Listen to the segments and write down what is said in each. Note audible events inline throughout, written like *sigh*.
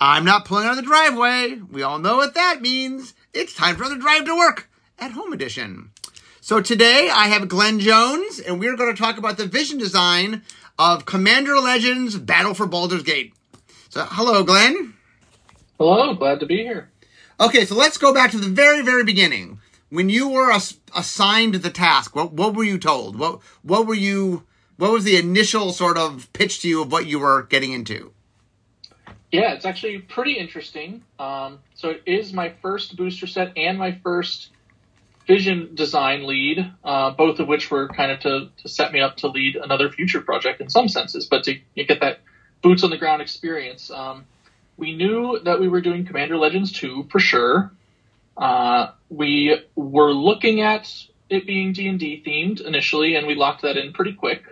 I'm not pulling out of the driveway. We all know what that means. It's time for the drive to work at home edition. So today I have Glenn Jones, and we're going to talk about the vision design of Commander Legends Battle for Baldur's Gate. So, hello, Glenn. Hello, glad to be here. Okay, so let's go back to the very, very beginning. When you were ass- assigned the task, what, what were you told? What, what were you, what was the initial sort of pitch to you of what you were getting into? Yeah, it's actually pretty interesting. Um, so it is my first booster set and my first vision design lead, uh, both of which were kind of to, to set me up to lead another future project in some senses, but to get that boots on the ground experience. Um, we knew that we were doing Commander Legends 2 for sure. Uh, we were looking at it being D&D themed initially, and we locked that in pretty quick.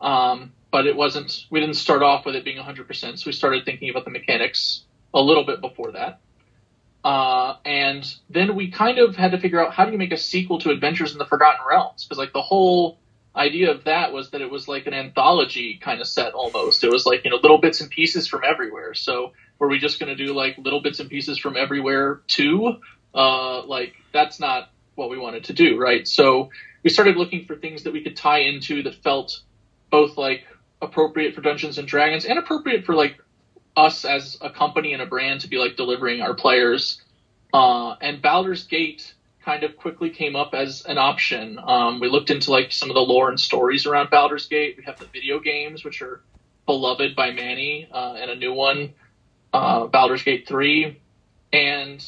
Um, but it wasn't, we didn't start off with it being 100%, so we started thinking about the mechanics a little bit before that. Uh, and then we kind of had to figure out how do you make a sequel to Adventures in the Forgotten Realms? Because like the whole idea of that was that it was like an anthology kind of set almost. It was like you know little bits and pieces from everywhere. So were we just going to do like little bits and pieces from everywhere too? Uh, like that's not what we wanted to do, right? So we started looking for things that we could tie into that felt both like appropriate for Dungeons and Dragons and appropriate for like us as a company and a brand to be like delivering our players. Uh, and Baldur's Gate kind of quickly came up as an option. Um, we looked into like some of the lore and stories around Baldur's Gate. We have the video games, which are beloved by many, uh, and a new one, uh, Baldur's Gate 3. And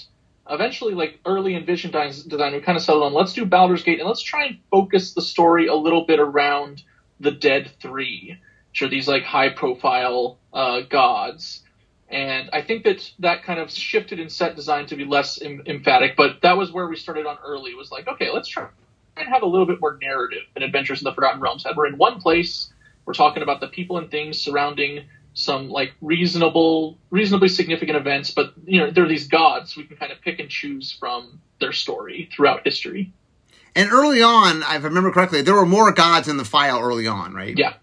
eventually, like early in Vision design, we kind of settled on let's do Baldur's Gate and let's try and focus the story a little bit around the Dead Three, which are these like high profile uh, gods. And I think that that kind of shifted in set design to be less em- emphatic, but that was where we started on early. Was like, okay, let's try and have a little bit more narrative than Adventures in the Forgotten Realms had. We're in one place. We're talking about the people and things surrounding some like reasonable, reasonably significant events, but you know, they're these gods. We can kind of pick and choose from their story throughout history. And early on, if I remember correctly, there were more gods in the file early on, right? Yeah.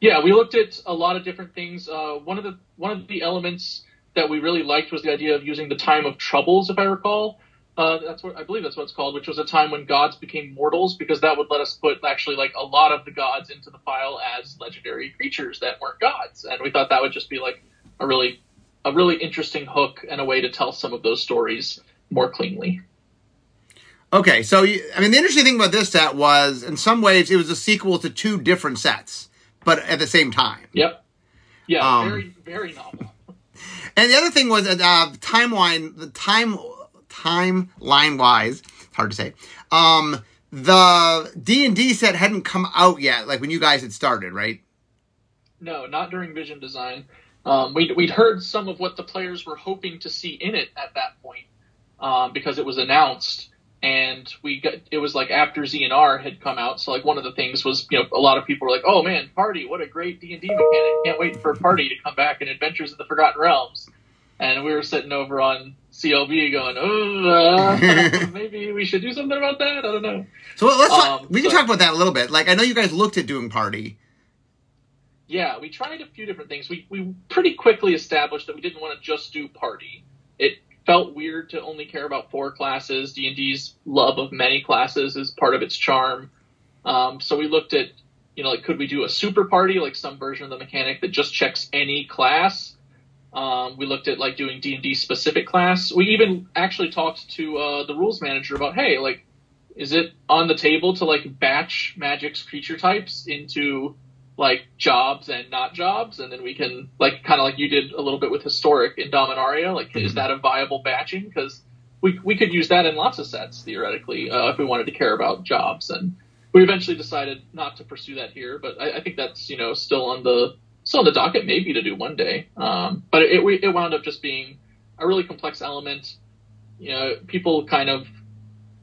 Yeah, we looked at a lot of different things. Uh, one of the one of the elements that we really liked was the idea of using the time of troubles, if I recall. Uh, that's what I believe that's what it's called, which was a time when gods became mortals, because that would let us put actually like a lot of the gods into the file as legendary creatures that weren't gods, and we thought that would just be like a really a really interesting hook and a way to tell some of those stories more cleanly. Okay, so you, I mean, the interesting thing about this set was, in some ways, it was a sequel to two different sets but at the same time. Yep. Yeah, um, very very novel. And the other thing was uh, timeline, the time timeline wise, hard to say. Um, the D and D set hadn't come out yet, like when you guys had started, right? No, not during Vision Design. Um, we'd, we'd heard some of what the players were hoping to see in it at that point um, because it was announced and we got it was like after ZNR had come out. So like one of the things was you know a lot of people were like, oh man, party, what a great D and D mechanic! Can't wait for party to come back in Adventures of the Forgotten Realms. And we were sitting over on CLB going, oh, uh, *laughs* maybe we should do something about that. I don't know. So let's talk, um, we can talk about that a little bit. Like I know you guys looked at doing party. Yeah, we tried a few different things. We we pretty quickly established that we didn't want to just do party. It felt weird to only care about four classes. D and D's love of many classes is part of its charm. Um, so we looked at, you know, like could we do a super party, like some version of the mechanic that just checks any class. Um, we looked at like doing D and D specific class. We even actually talked to uh, the rules manager about, hey, like, is it on the table to like batch Magic's creature types into like jobs and not jobs, and then we can like kind of like you did a little bit with historic in Dominaria. Like, mm-hmm. is that a viable batching? Because we we could use that in lots of sets theoretically uh, if we wanted to care about jobs. And we eventually decided not to pursue that here, but I, I think that's you know still on the still on the docket maybe to do one day. Um, but it it wound up just being a really complex element. You know, people kind of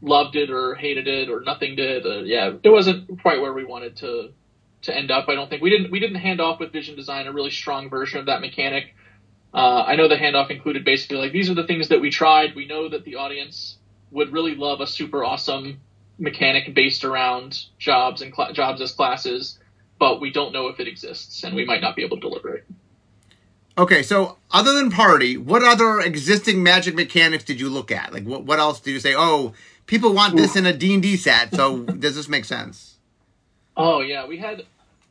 loved it or hated it or nothing did. Uh, yeah, it wasn't quite where we wanted to to end up. I don't think we didn't we didn't hand off with Vision Design a really strong version of that mechanic. Uh, I know the handoff included basically like these are the things that we tried. We know that the audience would really love a super awesome mechanic based around jobs and cl- jobs as classes, but we don't know if it exists, and we might not be able to deliver it. Okay, so other than party, what other existing Magic mechanics did you look at? Like, what what else did you say? Oh, people want this in a D and D set, so does this make sense? Oh yeah, we had.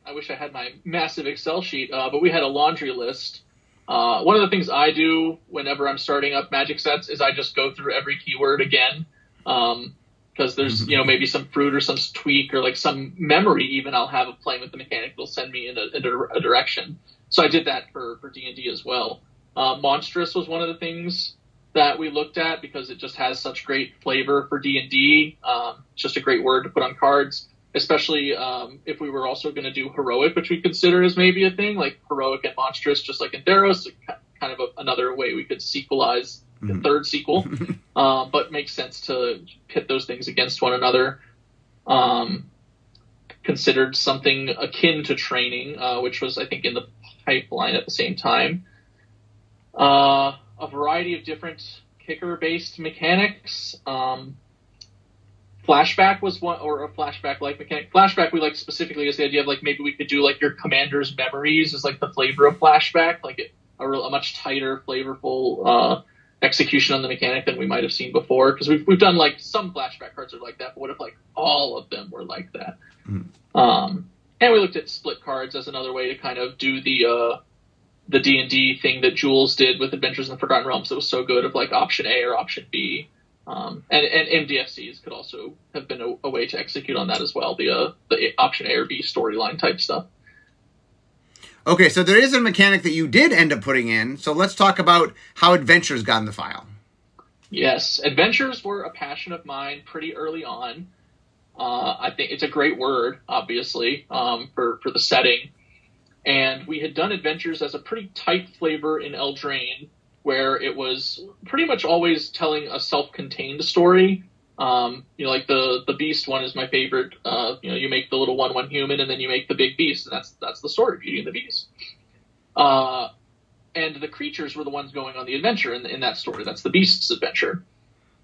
I wish I had my massive Excel sheet, uh, but we had a laundry list. Uh, one of the things I do whenever I'm starting up Magic sets is I just go through every keyword again. Um, because there's you know maybe some fruit or some tweak or like some memory even I'll have of playing with the mechanic will send me in a, in a direction. So I did that for for D and D as well. Uh, Monstrous was one of the things that we looked at because it just has such great flavor for D and D. Um, it's just a great word to put on cards, especially um, if we were also going to do heroic, which we consider as maybe a thing like heroic and monstrous, just like in Theros, kind of a, another way we could sequelize the mm-hmm. third sequel, *laughs* uh, but makes sense to pit those things against one another. Um, considered something akin to training, uh, which was I think in the pipeline at the same time. Uh, a variety of different kicker-based mechanics. Um, flashback was one, or a flashback-like mechanic. Flashback we like specifically is the idea of like maybe we could do like your commander's memories is like the flavor of flashback, like it, a, real, a much tighter, flavorful uh, execution on the mechanic than we might have seen before. Because we've we've done like some flashback cards are like that, but what if like all of them were like that? Mm. Um, and we looked at split cards as another way to kind of do the uh, the D and D thing that Jules did with Adventures in the Forgotten Realms. That was so good of like option A or option B. Um, and, and MDFCs could also have been a, a, way to execute on that as well, the uh, the option A or B storyline type stuff. Okay, so there is a mechanic that you did end up putting in. So let's talk about how adventures got in the file. Yes, adventures were a passion of mine pretty early on. Uh, I think it's a great word, obviously, um, for for the setting. And we had done adventures as a pretty tight flavor in Eldraine, where it was pretty much always telling a self-contained story um, you know, like the the beast one is my favorite. Uh, you know, you make the little one one human, and then you make the big beast, and that's that's the story, of Beauty and the Beast. Uh, and the creatures were the ones going on the adventure in, in that story. That's the beast's adventure.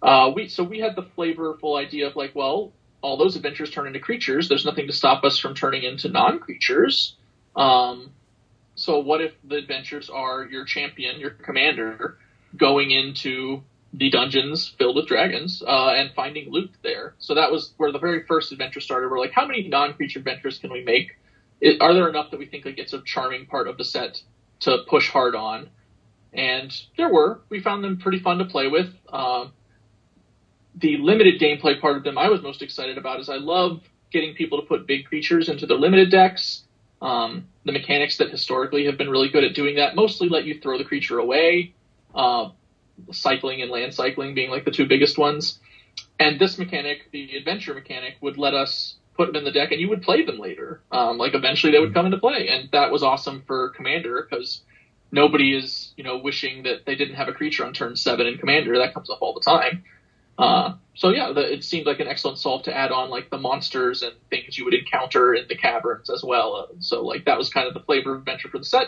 Uh, we so we had the flavorful idea of like, well, all those adventures turn into creatures. There's nothing to stop us from turning into non-creatures. Um, so what if the adventures are your champion, your commander, going into the dungeons filled with dragons uh, and finding loot there. So that was where the very first adventure started. We're like, how many non-creature adventures can we make? It, are there enough that we think like it's a charming part of the set to push hard on? And there were. We found them pretty fun to play with. Uh, the limited gameplay part of them I was most excited about is I love getting people to put big creatures into their limited decks. Um, the mechanics that historically have been really good at doing that mostly let you throw the creature away. Uh, cycling and land cycling being like the two biggest ones. And this mechanic, the adventure mechanic, would let us put them in the deck and you would play them later. Um, like eventually they would come into play. And that was awesome for Commander because nobody is, you know, wishing that they didn't have a creature on turn seven in Commander. That comes up all the time. Uh, so yeah, the, it seemed like an excellent solve to add on like the monsters and things you would encounter in the caverns as well. Uh, so like that was kind of the flavor of adventure for the set.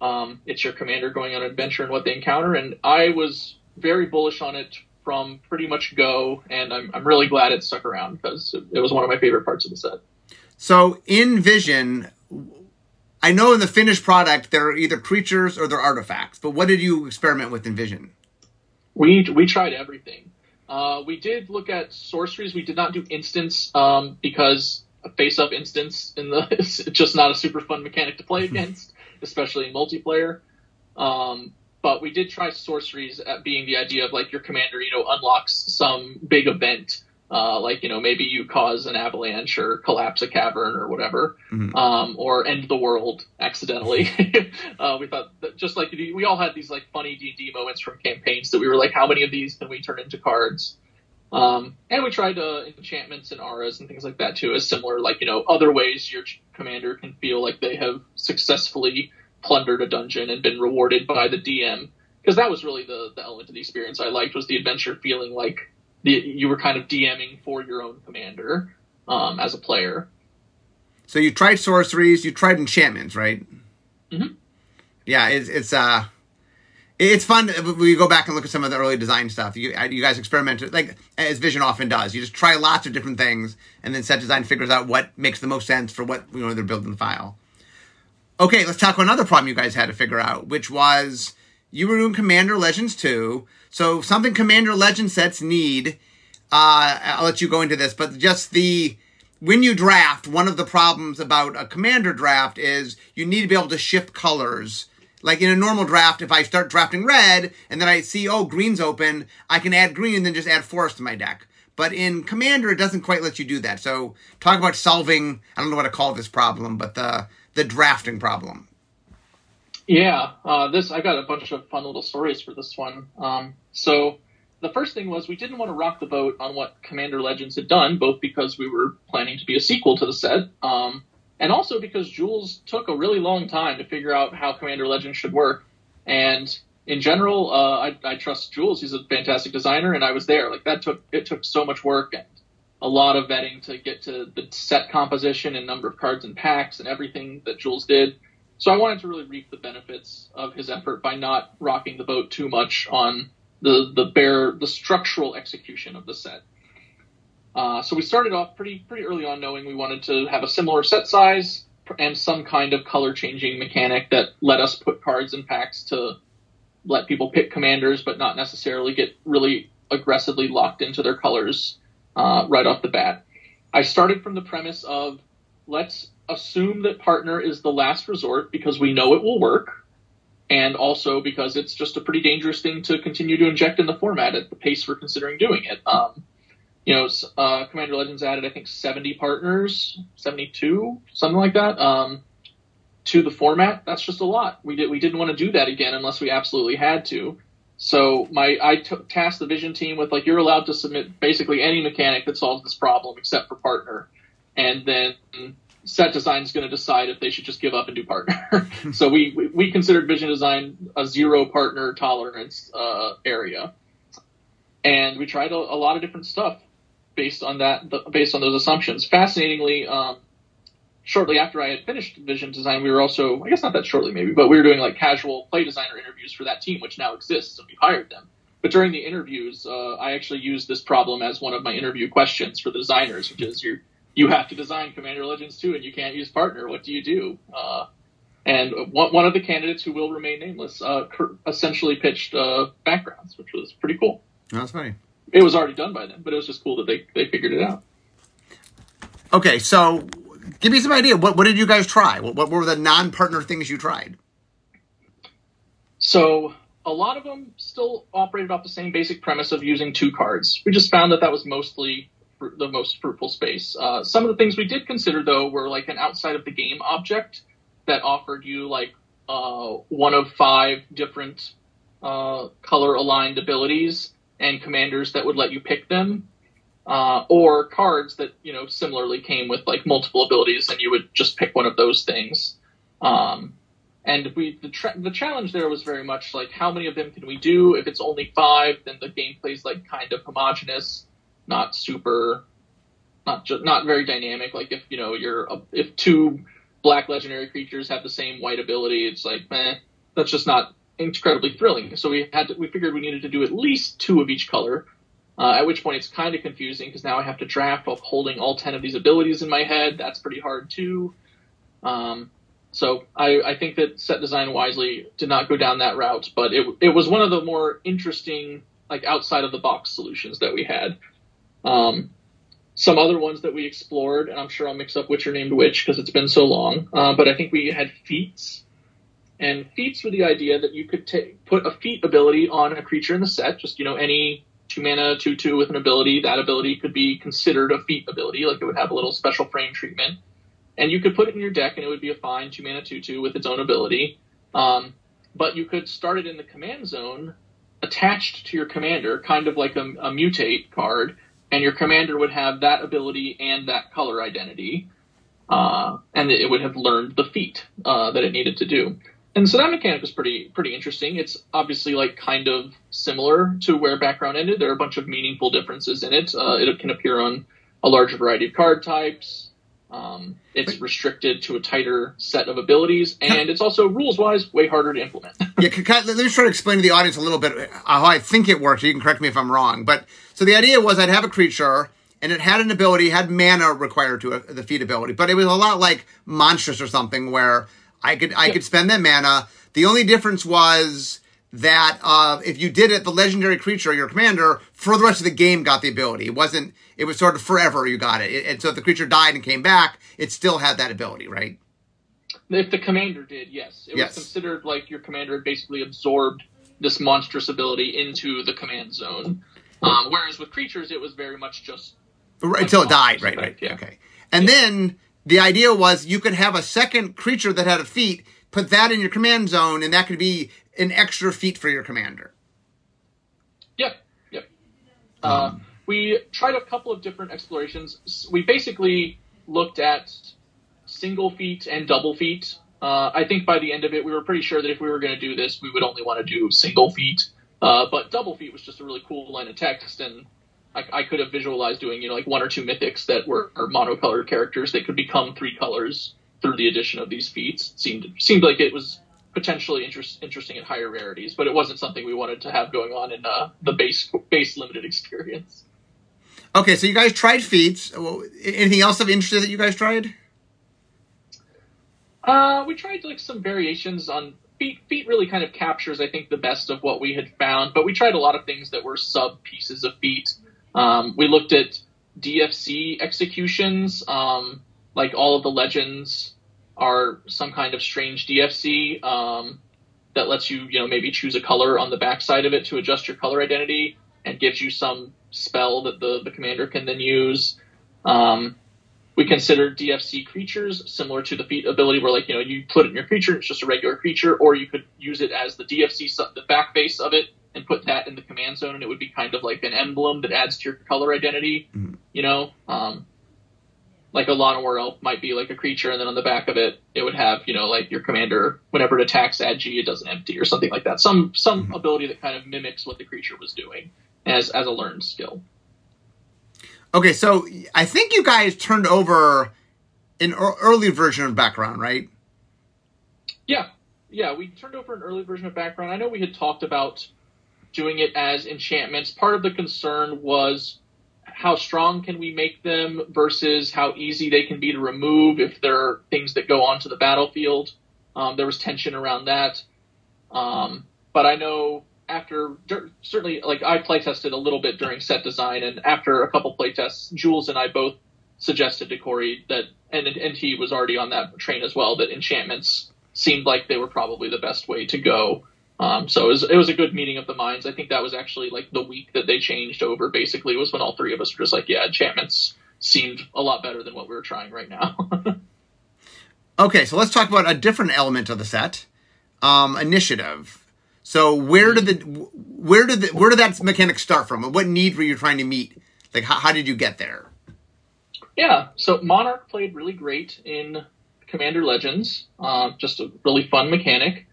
Um, it's your commander going on an adventure and what they encounter. And I was very bullish on it from pretty much go, and I'm, I'm really glad it stuck around because it, it was one of my favorite parts of the set. So in Vision, I know in the finished product there are either creatures or they're artifacts, but what did you experiment with in Vision? We we tried everything. Uh, we did look at sorceries. We did not do instants um, because a face-up instant in the *laughs* it's just not a super fun mechanic to play *laughs* against especially in multiplayer. Um, but we did try sorceries at being the idea of like your commander, you know, unlocks some big event, uh, like you know maybe you cause an avalanche or collapse a cavern or whatever, mm-hmm. um, or end the world accidentally. *laughs* uh, we thought that just like we all had these like funny D and D moments from campaigns that we were like, how many of these can we turn into cards? Um, and we tried uh, enchantments and auras and things like that too, as similar, like you know, other ways your commander can feel like they have successfully plundered a dungeon and been rewarded by the DM. Because that was really the, the element of the experience I liked was the adventure feeling like you were kind of DMing for your own commander um, as a player. So you tried sorceries, you tried enchantments, right? Mm-hmm. Yeah, it's it's uh it's fun when you go back and look at some of the early design stuff. You you guys experimented like as Vision often does. You just try lots of different things, and then set design figures out what makes the most sense for what you know they're building the file. Okay, let's talk about another problem you guys had to figure out, which was you were doing Commander Legends 2. So something Commander Legend sets need, uh, I'll let you go into this, but just the when you draft, one of the problems about a commander draft is you need to be able to shift colors. Like in a normal draft, if I start drafting red and then I see, oh, green's open, I can add green and then just add forest to my deck. But in Commander, it doesn't quite let you do that. So talk about solving, I don't know what to call this problem, but the, the drafting problem. Yeah, uh, this I got a bunch of fun little stories for this one. Um, so the first thing was we didn't want to rock the boat on what Commander Legends had done, both because we were planning to be a sequel to the set, um, and also because Jules took a really long time to figure out how Commander Legends should work. And in general, uh, I, I, trust Jules; he's a fantastic designer, and I was there. Like that took it took so much work and a lot of vetting to get to the set composition and number of cards and packs and everything that Jules did. So I wanted to really reap the benefits of his effort by not rocking the boat too much on the the bare the structural execution of the set. Uh, so we started off pretty pretty early on, knowing we wanted to have a similar set size and some kind of color changing mechanic that let us put cards in packs to let people pick commanders, but not necessarily get really aggressively locked into their colors uh, right off the bat. I started from the premise of let's assume that partner is the last resort because we know it will work and also because it's just a pretty dangerous thing to continue to inject in the format at the pace we're considering doing it. Um, you know, uh, Commander Legends added, I think, 70 partners, 72, something like that, um, to the format. That's just a lot. We did we didn't want to do that again unless we absolutely had to. So my I t- tasked the vision team with like you're allowed to submit basically any mechanic that solves this problem except for partner, and then set design is going to decide if they should just give up and do partner. *laughs* so we, we, we considered vision design a zero partner tolerance uh, area, and we tried a, a, lot of different stuff based on that based on those assumptions. Fascinatingly, um, shortly after I had finished vision design, we were also I guess not that shortly maybe, but we were doing like casual play designer interviews for that team, which now exists, and we hired them. But during the interviews, uh, I actually used this problem as one of my interview questions for the designers, which is you're you have to design Commander Legends 2 and you can't use partner. What do you do? Uh, and one, one of the candidates who will remain nameless uh, essentially pitched uh, backgrounds, which was pretty cool. That's funny. It was already done by them, but it was just cool that they, they figured it out. Okay, so give me some idea. What, what did you guys try? What, what were the non partner things you tried? So a lot of them still operated off the same basic premise of using two cards. We just found that that was mostly the most fruitful space. Uh, some of the things we did consider though were like an outside of the game object that offered you like uh, one of five different uh, color aligned abilities and commanders that would let you pick them. Uh, or cards that you know similarly came with like multiple abilities, and you would just pick one of those things. Um, and we the, tra- the challenge there was very much like how many of them can we do? If it's only five, then the gameplay is like kind of homogenous not super, not just not very dynamic. Like if you know you're if two black legendary creatures have the same white ability, it's like man, that's just not incredibly thrilling. So we had to, we figured we needed to do at least two of each color. Uh, at which point it's kind of confusing because now I have to draft while holding all ten of these abilities in my head. That's pretty hard too. Um, so I, I think that set design wisely did not go down that route, but it it was one of the more interesting like outside of the box solutions that we had. Um, some other ones that we explored, and I'm sure I'll mix up which are named which because it's been so long. Uh, but I think we had feats, and feats were the idea that you could take put a feat ability on a creature in the set, just you know any two mana two two with an ability. That ability could be considered a feat ability, like it would have a little special frame treatment, and you could put it in your deck, and it would be a fine two mana two two with its own ability. Um, but you could start it in the command zone attached to your commander, kind of like a, a mutate card and your commander would have that ability and that color identity, uh, and it would have learned the feat uh, that it needed to do. And so that mechanic was pretty pretty interesting. It's obviously like kind of similar to where background ended. There are a bunch of meaningful differences in it. Uh, it can appear on a larger variety of card types. Um, it's restricted to a tighter set of abilities, and it's also rules wise way harder to implement. *laughs* yeah, let me try to explain to the audience a little bit how I think it works. You can correct me if I'm wrong, but so the idea was I'd have a creature and it had an ability, had mana required to it, the feat ability, but it was a lot like monstrous or something where I could I could spend that mana. The only difference was that uh, if you did it, the legendary creature, your commander, for the rest of the game got the ability. It wasn't. It was sort of forever you got it. And so if the creature died and came back, it still had that ability, right? If the commander did, yes, it Yes. was considered like your commander basically absorbed this monstrous ability into the command zone. Um, whereas with creatures, it was very much just Right, until it died, right, right, right. yeah. Okay. And then the idea was you could have a second creature that had a feat, put that in your command zone, and that could be an extra feat for your commander. Yep, yep. Uh, we tried a couple of different explorations. We basically looked at single feat and double feat. Uh, I think by the end of it, we were pretty sure that if we were going to do this, we would only want to do single feat. Uh, but double feat was just a really cool line of text, and I, I could have visualized doing, you know, like one or two mythics that were are monocolored characters that could become three colors through the addition of these feats. seemed seemed like it was potentially interest, interesting at higher rarities, but it wasn't something we wanted to have going on in uh, the base base limited experience. Okay, so you guys tried feats. Well, anything else of interest that you guys tried? Uh, we tried like some variations on feat. Feat really kind of captures, I think, the best of what we had found. But we tried a lot of things that were sub pieces of feat. Um, we looked at DFC executions. Um, like all of the legends are some kind of strange DFC um, that lets you, you know, maybe choose a color on the backside of it to adjust your color identity and gives you some spell that the, the commander can then use. Um, we consider DFC creatures similar to the feat ability, where like you know you put it in your creature, it's just a regular creature, or you could use it as the DFC the back face of it and put that in the command zone, and it would be kind of like an emblem that adds to your color identity. Mhm. You know, um, like a Llanowar elf might be like a creature, and then on the back of it, it would have you know like your commander whenever it attacks add G, it doesn't empty or something like that. Some some Mhm. ability that kind of mimics what the creature was doing as as a learned skill. Okay, so I think you guys turned over an early version of background, right? Yeah, yeah, we turned over an early version of background. I know we had talked about doing it as enchantments. Part of the concern was how strong can we make them versus how easy they can be to remove if there are things that go onto the battlefield. Um, there was tension around that. Um, but I know after certainly like I play tested a little bit during set design, and after a couple play tests, Jules and I both suggested to Corey that, and and he was already on that train as well, that enchantments seemed like they were probably the best way to go. Um, so it was, it was a good meeting of the minds. I think that was actually like the week that they changed over. Basically, was when all three of us were just like, yeah, enchantments seemed a lot better than what we were trying right now. *laughs* Okay, so let's talk about a different element of the set, um, initiative. So where did the where did the, where did that mechanic start from? What need were you trying to meet? Like how, how did you get there? Yeah, so Monarch played really great in Commander Legends. Uh, just a really fun mechanic.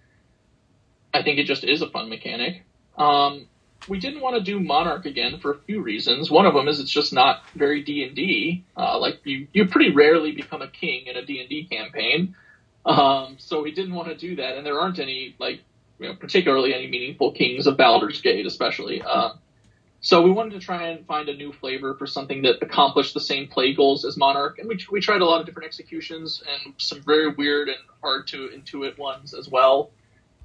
I think it just is a fun mechanic. Um, we didn't want to do Monarch again for a few reasons. One of them is it's just not very D and D. Like you, you pretty rarely become a king in a D and D campaign. Um, so we didn't want to do that, and there aren't any like you know, particularly any meaningful kings of Baldur's Gate, especially. Um, so we wanted to try and find a new flavor for something that accomplished the same play goals as Monarch, and we, we tried a lot of different executions and some very weird and hard to intuit ones as well.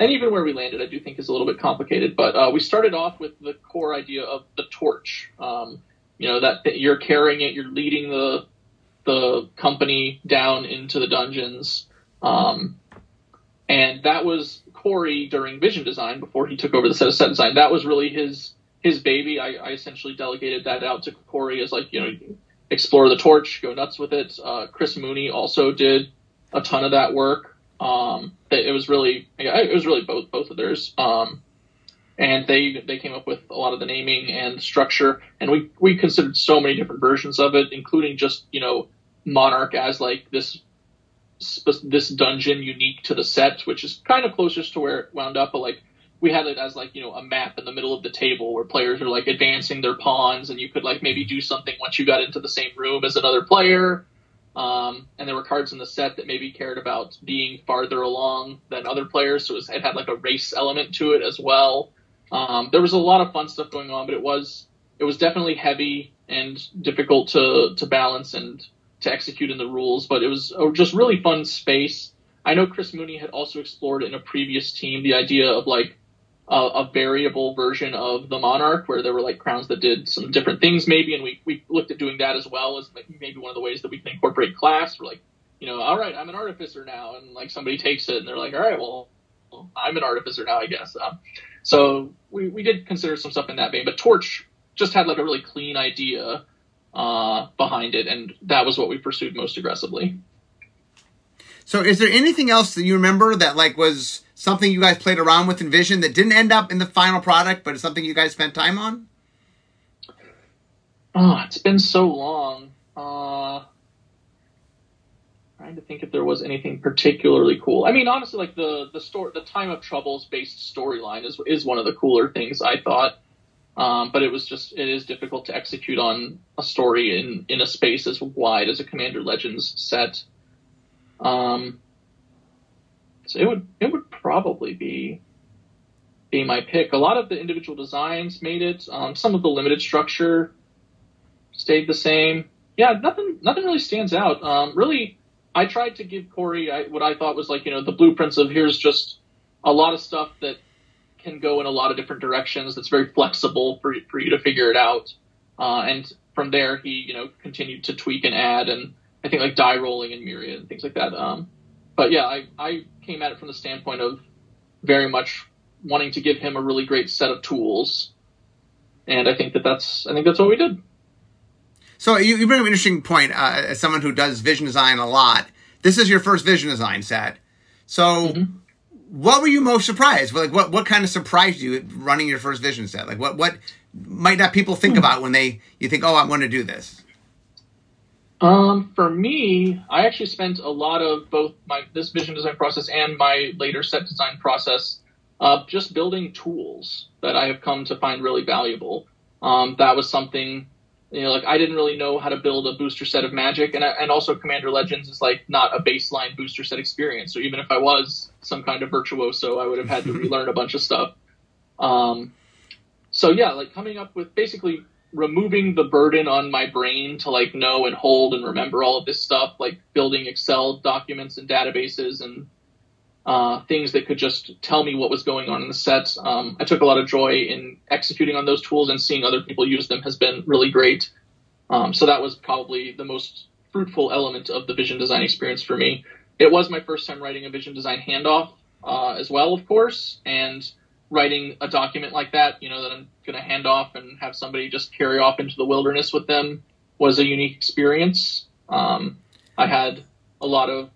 And even where we landed, I do think is a little bit complicated. But uh, we started off with the core idea of the torch. Um, you know that, that you're carrying it, you're leading the the company down into the dungeons, um, and that was Corey during Vision Design before he took over the set of set design. That was really his his baby. I, I essentially delegated that out to Corey as like you know explore the torch, go nuts with it. Uh, Chris Mooney also did a ton of that work. Um, it, it was really it was really both both of theirs. Um, and they they came up with a lot of the naming and structure, and we we considered so many different versions of it, including just you know Monarch as like this this dungeon unique to the set, which is kind of closest to where it wound up, but like we had it as like you know a map in the middle of the table where players are like advancing their pawns and you could like maybe do something once you got into the same room as another player um, and there were cards in the set that maybe cared about being farther along than other players so it, was, it had like a race element to it as well. Um, there was a lot of fun stuff going on but it was it was definitely heavy and difficult to to balance and to execute in the rules but it was a just really fun space. I know Chris Mooney had also explored in a previous team the idea of like a, a, variable version of the Monarch where there were like crowns that did some different things maybe, and we, we looked at doing that as well as like maybe one of the ways that we can incorporate class. We're like, you know, all right, I'm an artificer now, and like somebody takes it and they're like, all right, well, I'm an artificer now, I guess. Um, so we, we did consider some stuff in that vein, but Torch just had like a really clean idea uh, behind it, and that was what we pursued most aggressively. So, is there anything else that you remember that like was something you guys played around with in Vision that didn't end up in the final product, but it's something you guys spent time on? Oh, it's been so long. Uh, trying to think if there was anything particularly cool. I mean, honestly, like the the story, the Time of Troubles based storyline is is one of the cooler things I thought. Um, but it was just it is difficult to execute on a story in in a space as wide as a Commander Legends set. Um, so it would it would probably be be my pick. A lot of the individual designs made it. Um, some of the limited structure stayed the same. Yeah, nothing nothing really stands out. Um, really, I tried to give Corey I, what I thought was like you know the blueprints of here's just a lot of stuff that can go in a lot of different directions. That's very flexible for for you to figure it out. Uh, and from there, he you know continued to tweak and add and I think like die rolling and myriad and things like that. Um, but yeah, I, I came at it from the standpoint of very much wanting to give him a really great set of tools, and I think that that's I think that's what we did. So you, you bring up an interesting point uh, as someone who does vision design a lot. This is your first vision design set. So, mm-hmm. what were you most surprised? Like, what what kind of surprised you running your first vision set? Like, what what might not people think hmm. about when they you think, oh, I want to do this? Um, for me, I actually spent a lot of both my this vision design process and my later set design process uh, just building tools that I have come to find really valuable. Um, that was something, you know, like I didn't really know how to build a booster set of Magic, and and also Commander Legends is like not a baseline booster set experience. So even if I was some kind of virtuoso, I would have had to *laughs* relearn a bunch of stuff. Um, so yeah, like coming up with basically removing the burden on my brain to like know and hold and remember all of this stuff, like building Excel documents and databases and uh, things that could just tell me what was going on in the set. Um, I took a lot of joy in executing on those tools and seeing other people use them has been really great. Um, so that was probably the most fruitful element of the vision design experience for me. It was my first time writing a vision design handoff uh, as well, of course, and writing a document like that, you know, that I'm going to hand off and have somebody just carry off into the wilderness with them was a unique experience. Um, I had a lot of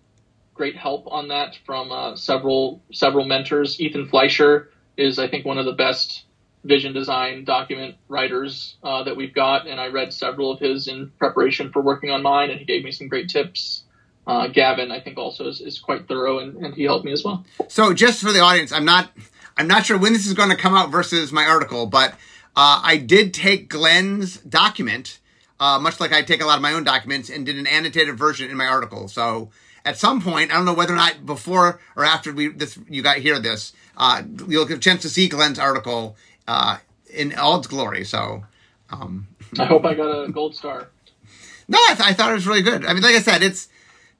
great help on that from uh, several several mentors. Ethan Fleischer is, I think, one of the best vision design document writers uh, that we've got, and I read several of his in preparation for working on mine, and he gave me some great tips. Uh, Gavin, I think, also is, is quite thorough, and, and he helped me as well. So, just for the audience, I'm not I'm not sure when this is going to come out versus my article, but uh, I did take Glenn's document, uh, much like I take a lot of my own documents, and did an annotated version in my article. So at some point, I don't know whether or not before or after we this you got hear this, uh, you'll get a chance to see Glenn's article uh, in all its glory. So um, I hope I got a gold star. *laughs* No, I, th- I thought it was really good. I mean, like I said, it's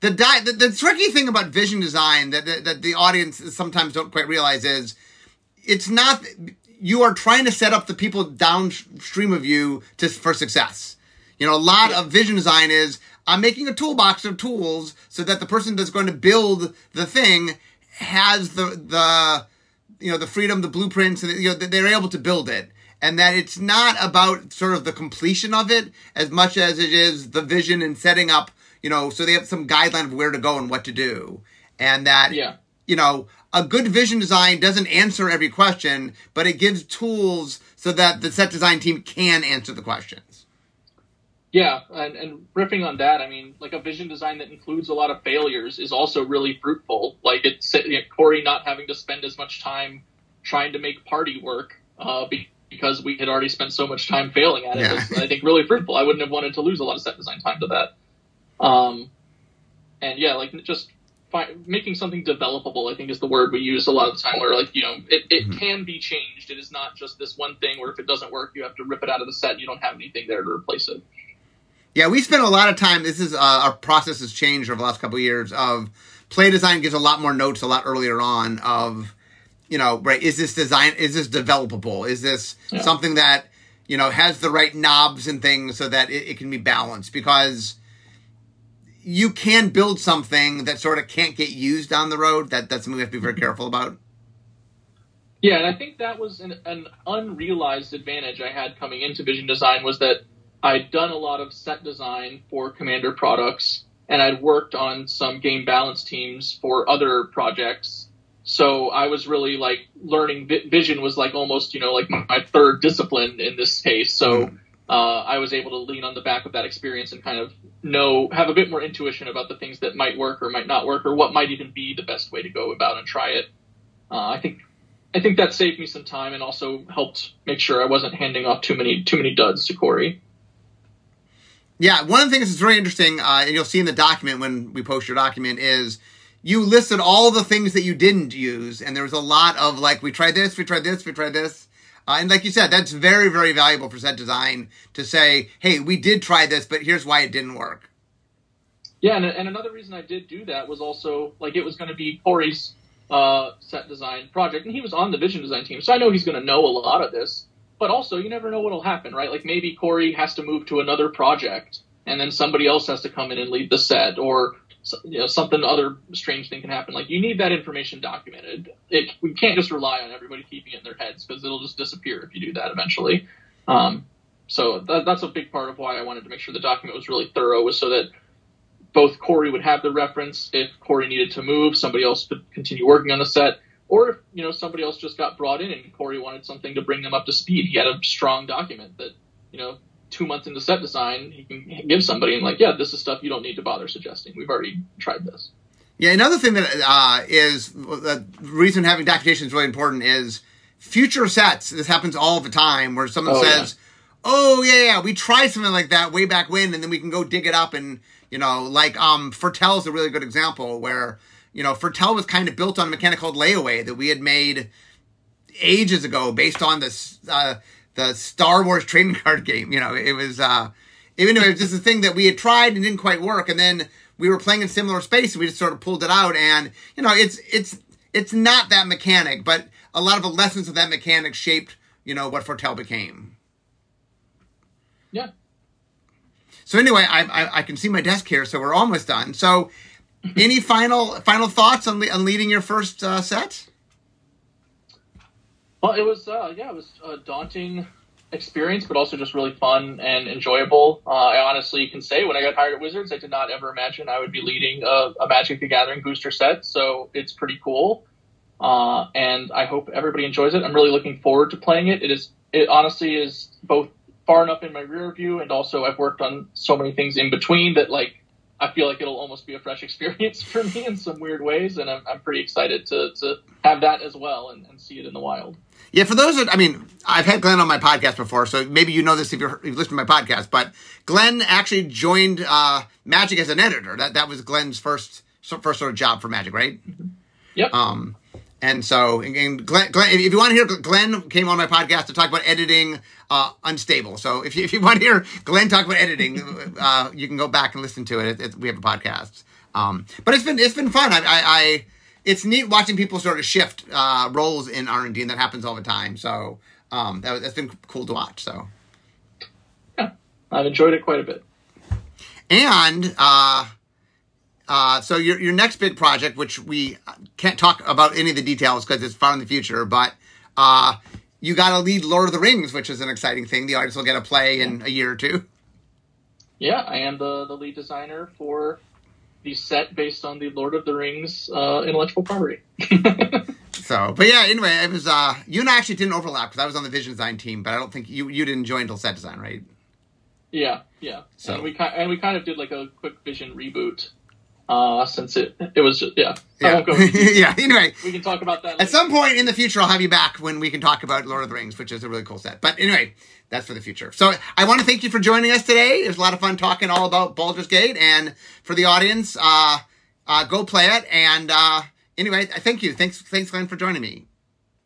the, di- the, the tricky thing about vision design that, that, that the audience sometimes don't quite realize is it's not you are trying to set up the people downstream of you to for success. You know, a lot yeah. of vision design is I'm making a toolbox of tools so that the person that's going to build the thing has the the you know the freedom, the blueprints, and you know they're able to build it, and that it's not about sort of the completion of it as much as it is the vision and setting up. You know, so they have some guideline of where to go and what to do, and that yeah. you know a good vision design doesn't answer every question, but it gives tools so that the set design team can answer the questions. Yeah, and, and riffing on that, I mean, like a vision design that includes a lot of failures is also really fruitful. Like it's you know, Corey not having to spend as much time trying to make party work uh, because we had already spent so much time failing at it. Yeah. Was, I think really fruitful. I wouldn't have wanted to lose a lot of set design time to that. Um, and yeah, like just making something developable, I think is the word we use a lot of the time where like, you know, it, it mm-hmm. can be changed. It is not just this one thing where if it doesn't work, you have to rip it out of the set and you don't have anything there to replace it. Yeah, we spent a lot of time. This is uh, our process has changed over the last couple of years of play design gives a lot more notes a lot earlier on of, you know, right? Is this design? Is this developable? Is this yeah. something that you know has the right knobs and things so that it, it can be balanced? Because you can build something that sort of can't get used down the road. That that's something we have to be very *laughs* careful about. Yeah, and I think that was an, an unrealized advantage I had coming into vision design was that I'd done a lot of set design for Commander products, and I'd worked on some game balance teams for other projects. So I was really like learning vision was like almost you know like my third discipline in this case. So mm-hmm. Uh, I was able to lean on the back of that experience and kind of know have a bit more intuition about the things that might work or might not work or what might even be the best way to go about and try it. Uh, I think I think that saved me some time and also helped make sure I wasn't handing off too many too many duds to Corey. Yeah, one of the things that's very interesting, uh, and you'll see in the document when we post your document, is you listed all the things that you didn't use, and there was a lot of like, we tried this, we tried this, we tried this. Uh, and like you said, that's very, very valuable for set design to say, hey, we did try this, but here's why it didn't work. Yeah, and, and another reason I did do that was also like it was going to be Corey's uh, set design project, and he was on the vision design team, so I know he's going to know a lot of this. But also, you never know what'll happen, right? Like maybe Corey has to move to another project, and then somebody else has to come in and lead the set, or you know something other strange thing can happen. Like you need that information documented. It, we can't just rely on everybody keeping it in their heads because it'll just disappear if you do that eventually. Um, so that, that's a big part of why I wanted to make sure the document was really thorough, was so that both Corey would have the reference if Corey needed to move, somebody else could continue working on the set, or if you know somebody else just got brought in and Corey wanted something to bring them up to speed, he had a strong document that you know two months into set design he can give somebody and like yeah this is stuff you don't need to bother suggesting we've already tried this. Yeah, another thing that uh, is the reason having documentation is really important is future sets. This happens all the time where someone oh, says, yeah. "Oh yeah, yeah, we tried something like that way back when," and then we can go dig it up and you know, like um, foretell is a really good example where you know, foretell was kind of built on a mechanic called layaway that we had made ages ago based on this uh, the Star Wars trading card game. You know, it was uh, even though it was just a thing that we had tried and didn't quite work, and then we were playing in similar space and we just sort of pulled it out. And you know, it's it's it's not that mechanic, but a lot of the lessons of that mechanic shaped you know what foretell became. Yeah. So anyway, I, I, I can see my desk here, so we're almost done. So any final final thoughts on, on leading your first uh, set? Well, it was uh, yeah, it was a daunting experience, but also just really fun and enjoyable. Uh, I honestly can say when I got hired at Wizards, I did not ever imagine I would be leading a, a Magic the Gathering booster set. So it's pretty cool, uh, and I hope everybody enjoys it. I'm really looking forward to playing it. It is it honestly is both far enough in my rear view, and also I've worked on so many things in between that like I feel like it'll almost be a fresh experience *laughs* for me in some weird ways, and I'm, I'm pretty excited to, to have that as well and, and, see it in the wild. Yeah, for those that, I mean, I've had Glenn on my podcast before, so maybe you know this if you're, you've listened to my podcast, but Glenn actually joined uh, Magic as an editor. That that was Glenn's first first sort of job for Magic, right? Mm-hmm. Yep. Um, and so, and Glenn, Glenn, if you want to hear, Glenn came on my podcast to talk about editing uh, Unstable. So if you, if you want to hear Glenn talk about editing, *laughs* uh, you can go back and listen to it. it, it we have a podcast. Um, but it's been it's been fun. I, I, I, it's neat watching people sort of shift uh, roles in R and D, and that happens all the time. So um, that, has been cool to watch. So yeah, I've enjoyed it quite a bit. And uh, uh, so your your next big project, which we can't talk about any of the details because it's far in the future, but uh, you got to lead Lord of the Rings, which is an exciting thing. The artist will get a play in a year or two. Yeah, I am the the lead designer for the set based on the Lord of the Rings uh, intellectual property. *laughs* so, but yeah, anyway, it was uh, you and I actually didn't overlap because I was on the vision design team, but I don't think you you didn't join until set design, right? Yeah, yeah. So and we and we kind of did like a quick vision reboot uh, since it it was just, yeah. Yeah. *laughs* yeah. Anyway, we can talk about that. Later. At some point in the future, I'll have you back when we can talk about Lord of the Rings, which is a really cool set. But anyway, that's for the future. So I want to thank you for joining us today. It was a lot of fun talking all about Baldur's Gate, and for the audience, uh, uh, go play it. And uh, anyway, thank you. Thanks, thanks, Glenn, for joining me.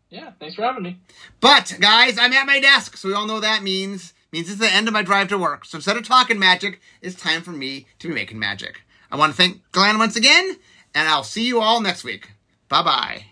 Yeah, thanks for having me. But guys, I'm at my desk, so we all know that means means it's the end of my drive to work. So instead of talking magic, it's time for me to be making magic. I want to thank Glenn once again, and I'll see you all next week. Bye bye.